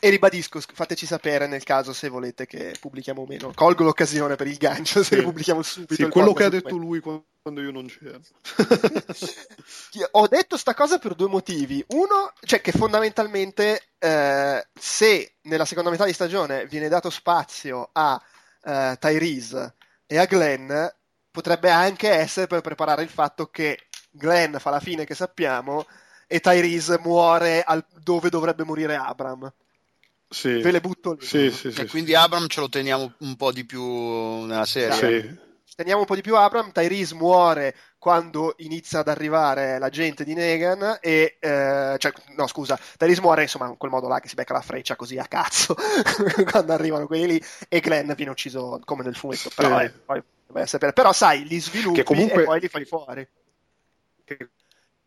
E ribadisco, fateci sapere nel caso se volete che pubblichiamo o meno. Colgo l'occasione per il gancio se sì. pubblichiamo subito. Sì, quello che ha detto lui quando io non c'ero. Ho detto sta cosa per due motivi. Uno, cioè che fondamentalmente eh, se nella seconda metà di stagione viene dato spazio a eh, Tyrese e a Glenn, potrebbe anche essere per preparare il fatto che Glenn fa la fine che sappiamo e Tyrese muore al, dove dovrebbe morire Abram. Sì. Ve le butto lì. Sì, sì, e quindi Abram ce lo teniamo un po' di più nella serie. Sì. Teniamo un po' di più Abram, Tyrese muore quando inizia ad arrivare la gente di Negan e eh, cioè, no scusa, Tyrese muore insomma in quel modo là che si becca la freccia così a cazzo quando arrivano quelli lì e Glenn viene ucciso come nel fumetto però, eh, poi, però sai, li sviluppi comunque... e poi li fai fuori che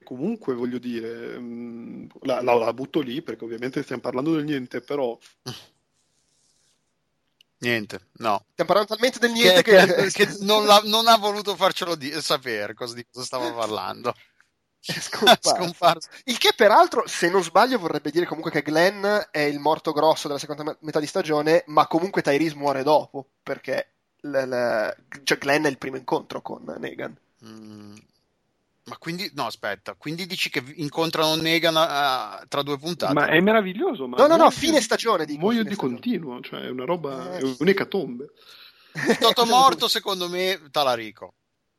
comunque voglio dire, mm, la, la, la, butto lì perché ovviamente stiamo parlando del niente, però... Niente, no. Stiamo parlando talmente del niente che, che... che non, non, ha voluto farcelo di- sapere cosa, di cosa stava parlando. Scomparso. scomparso. Il che peraltro, se non sbaglio, vorrebbe dire comunque che Glenn è il morto grosso della seconda metà di stagione, ma comunque Tyrese muore dopo, perché l- l- cioè Glenn è il primo incontro con Negan. Mm, ma quindi, no, aspetta, quindi dici che incontrano Negan uh, tra due puntate? Ma è meraviglioso. Ma no, no, no, fine stagione. Dico, muoio di stagione. continuo, cioè è una roba, eh. è un'ecatombe. Toto morto, secondo me, Talarico.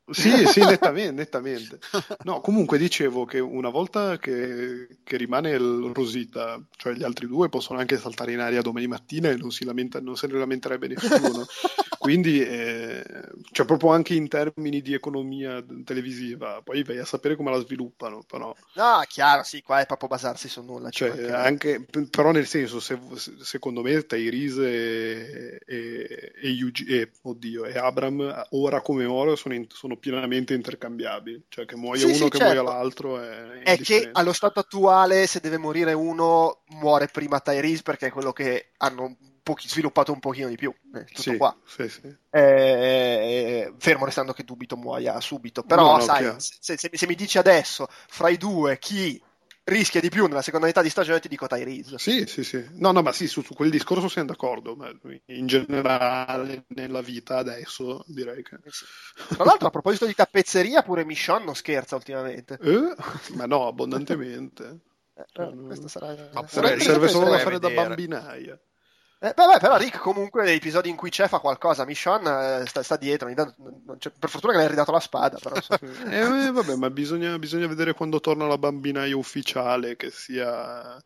Sì, sì, nettamente, nettamente. No, comunque dicevo che una volta che, che, rimane il Rosita, cioè gli altri due possono anche saltare in aria domani mattina e non, si lamenta, non se ne lamenterebbe nessuno. Quindi, eh, cioè proprio anche in termini di economia televisiva, poi vai a sapere come la sviluppano, però... No, chiaro, sì, qua è proprio basarsi su nulla. Cioè, anche, però nel senso, se, secondo me Tyrese e, e, e, e, oddio, e Abram ora come ora sono, in, sono pienamente intercambiabili, cioè che muoia sì, uno sì, che certo. muoia l'altro è... È che allo stato attuale se deve morire uno muore prima Tyrese perché è quello che hanno pochi, sviluppato un pochino di più. Eh, tutto sì, qua. Sì, sì. Eh, eh, fermo restando che dubito muoia subito. Però, no, no, sai, se, se, se, mi dici adesso fra i due chi rischia di più nella seconda metà di stagione, ti dico Tyrese. Sì, sì, sì. No, no, ma sì, su, su quel discorso siamo d'accordo. Ma in generale, nella vita adesso, direi che. Tra l'altro, a proposito di tappezzeria, pure Michonne non scherza ultimamente. Eh? Ma no, abbondantemente. Eh, cioè, questa sarà... Ma serve, serve solo da fare da bambinaia. Eh, beh, beh, però Rick comunque nei episodi in cui c'è fa qualcosa, Michonne eh, sta, sta, dietro, per fortuna che le hai ridato la spada. Però, so. eh, vabbè, ma bisogna, bisogna, vedere quando torna la bambinaia ufficiale che sia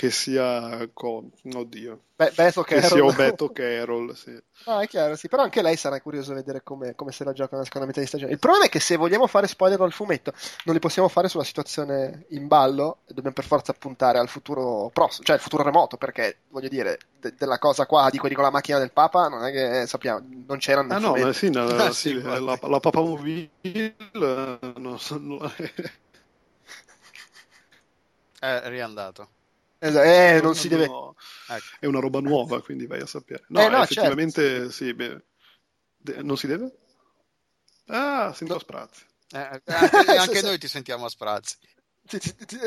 che sia con oddio. Be- Beto che sia Beto Carroll sì. ah è chiaro sì però anche lei sarà curiosa di vedere come, come se la gioca nella seconda metà di stagione. Il problema è che se vogliamo fare spoiler al fumetto non li possiamo fare sulla situazione in ballo dobbiamo per forza puntare al futuro prossimo cioè al futuro remoto perché voglio dire de- della cosa qua di quelli con la macchina del Papa non è che sappiamo non c'erano ah no ma sì, no, ah, sì, sì la, la, la Papa Mobile non so, non... è riandato eh, non si deve... Ecco. È una roba nuova, quindi vai a sapere. No, eh, no effettivamente certo. sì, beh, non si deve? Ah, sento no. a sprazzi. Eh, anche, anche noi ti sentiamo a sprazzi.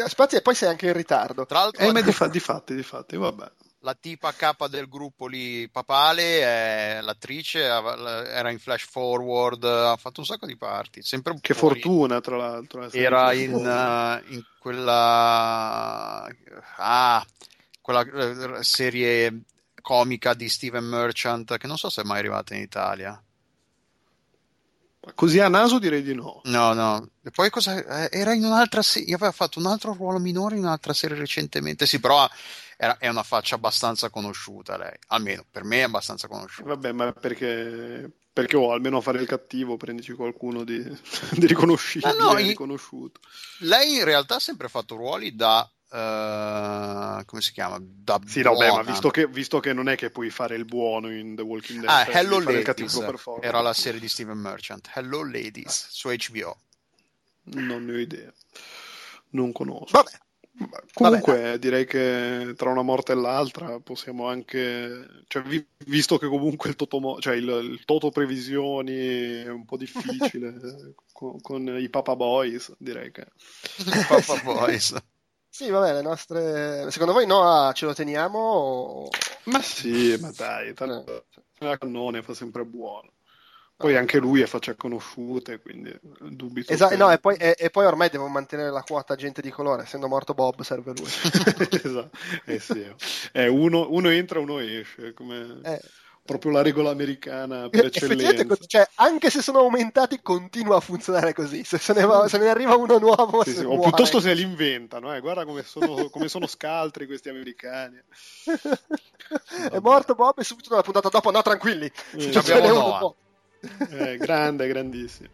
A sprazzi e poi sei anche in ritardo. Tra l'altro, eh, ma di, fa- di fatti, di fatti, vabbè la tipa capa del gruppo lì papale è l'attrice era in flash forward ha fatto un sacco di parti sempre che fuori. fortuna tra l'altro eh, era in, uh, in, quella ah quella eh, serie comica di Steven Merchant che non so se è mai arrivata in Italia Così a naso direi di no. No, no. E poi cosa? Era in un'altra serie. Aveva fatto un altro ruolo minore in un'altra serie recentemente. Sì, però era, è una faccia abbastanza conosciuta lei, almeno per me è abbastanza conosciuta. Vabbè, ma perché, perché oh, almeno a fare il cattivo prendici qualcuno di, di riconoscibile, ah, no, riconosciuto. Lei in realtà ha sempre fatto ruoli da Uh, come si chiama? Da sì, no, beh, ma visto che, visto che, non è che puoi fare il buono in The Walking Dead, ah, Hello Ladies era la serie di Steven Merchant. Hello Ladies su HBO. Non ne ho idea, non conosco. Vabbè, Comunque Vabbè. direi che tra una morte e l'altra possiamo anche, cioè, vi, visto che comunque il toto, cioè il, il toto previsioni è un po' difficile con, con, i Papa Boys, direi che... Papa Boys. Sì, vabbè, le nostre... Secondo voi no, ce lo teniamo? O... Ma sì, ma dai, tanto eh. la cannone fa sempre buono. Poi anche lui è faccia conosciute, quindi dubito. Esatto, che... no, e poi, e, e poi, ormai devo mantenere la quota gente di colore, essendo morto Bob serve lui. esatto, eh sì. eh, uno, uno, entra, uno esce, come... Eh. Proprio la regola americana per eccellenza. Cioè, anche se sono aumentati, continua a funzionare così. Se, se, ne, va, se ne, arriva uno nuovo, sì, sì. o piuttosto se li inventano. Eh. Guarda come sono, come sono scaltri questi americani. è morto Bob e subito la puntata dopo, no, tranquilli. Eh, ci abbiamo Noah. Eh, grande, grandissimo.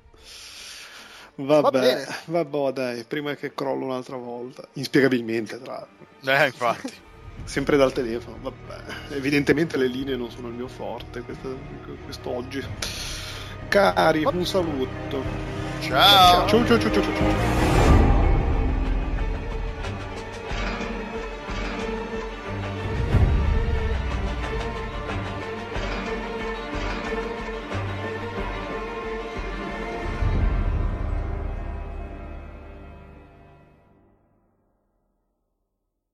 Vabbè, Va vabbè, dai, prima che crollo un'altra volta. Inspiegabilmente, tra l'altro. Eh, infatti. Sempre dal telefono, vabbè. Evidentemente le linee non sono il mio forte questo, quest'oggi. Cari, un saluto. Ciao. Ciao, ciao, ciao, ciao, ciao.